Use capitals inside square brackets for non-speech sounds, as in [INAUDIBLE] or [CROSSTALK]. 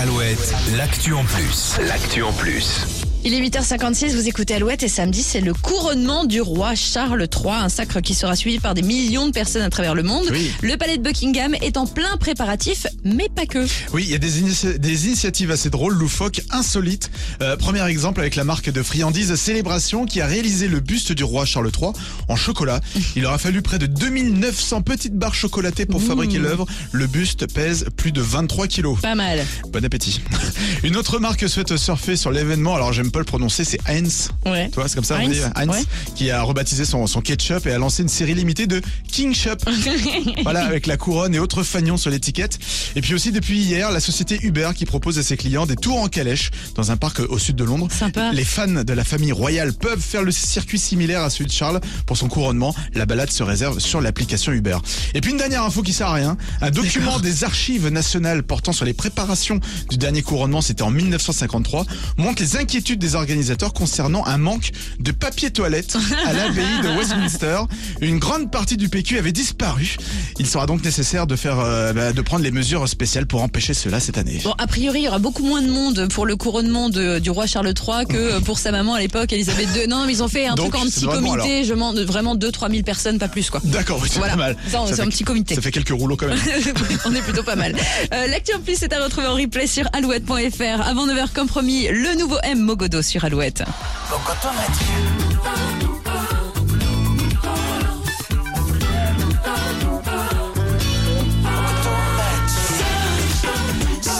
Alouette, l'actu en plus. L'actu en plus. Il est 8h56, vous écoutez Alouette et samedi, c'est le couronnement du roi Charles III, un sacre qui sera suivi par des millions de personnes à travers le monde. Oui. Le palais de Buckingham est en plein préparatif, mais pas que. Oui, il y a des, initia- des initiatives assez drôles, loufoques, insolites. Euh, premier exemple avec la marque de friandises Célébration qui a réalisé le buste du roi Charles III en chocolat. Il aura fallu près de 2900 petites barres chocolatées pour fabriquer l'œuvre. Le buste pèse plus de 23 kilos. Pas mal. Bon appétit. Une autre marque souhaite surfer sur l'événement, alors j'aime pas le prononcer, c'est Heinz. Ouais. Tu vois, c'est comme ça, on Heinz, dit Heinz, ouais. qui a rebaptisé son, son ketchup et a lancé une série limitée de King Shop. [LAUGHS] voilà, avec la couronne et autres fagnons sur l'étiquette. Et puis aussi, depuis hier, la société Uber qui propose à ses clients des tours en calèche dans un parc au sud de Londres. Sympa. Les fans de la famille royale peuvent faire le circuit similaire à celui de Charles pour son couronnement. La balade se réserve sur l'application Uber. Et puis une dernière info qui sert à rien. Un document des archives nationales portant sur les préparations du dernier couronnement, c'était en 1953, montre les inquiétudes des organisateurs concernant un manque de papier toilette à l'abbaye [LAUGHS] de Westminster. Une grande partie du PQ avait disparu. Il sera donc nécessaire de faire, euh, bah, de prendre les mesures spéciales pour empêcher cela cette année. Bon, a priori, il y aura beaucoup moins de monde pour le couronnement de- du roi Charles III que [LAUGHS] pour sa maman à l'époque, Elisabeth II. Non, mais ils ont fait un Donc, truc en petit comité, je demande vraiment 2-3 000 personnes, pas plus quoi. D'accord, oui, c'est Voilà. pas mal. Ça, c'est fait- un petit comité. Ça fait quelques rouleaux quand même. [LAUGHS] On est plutôt pas mal. Euh, L'actu en plus est à retrouver en replay sur alouette.fr. Avant 9h, comme promis, le nouveau M Sur Alouette.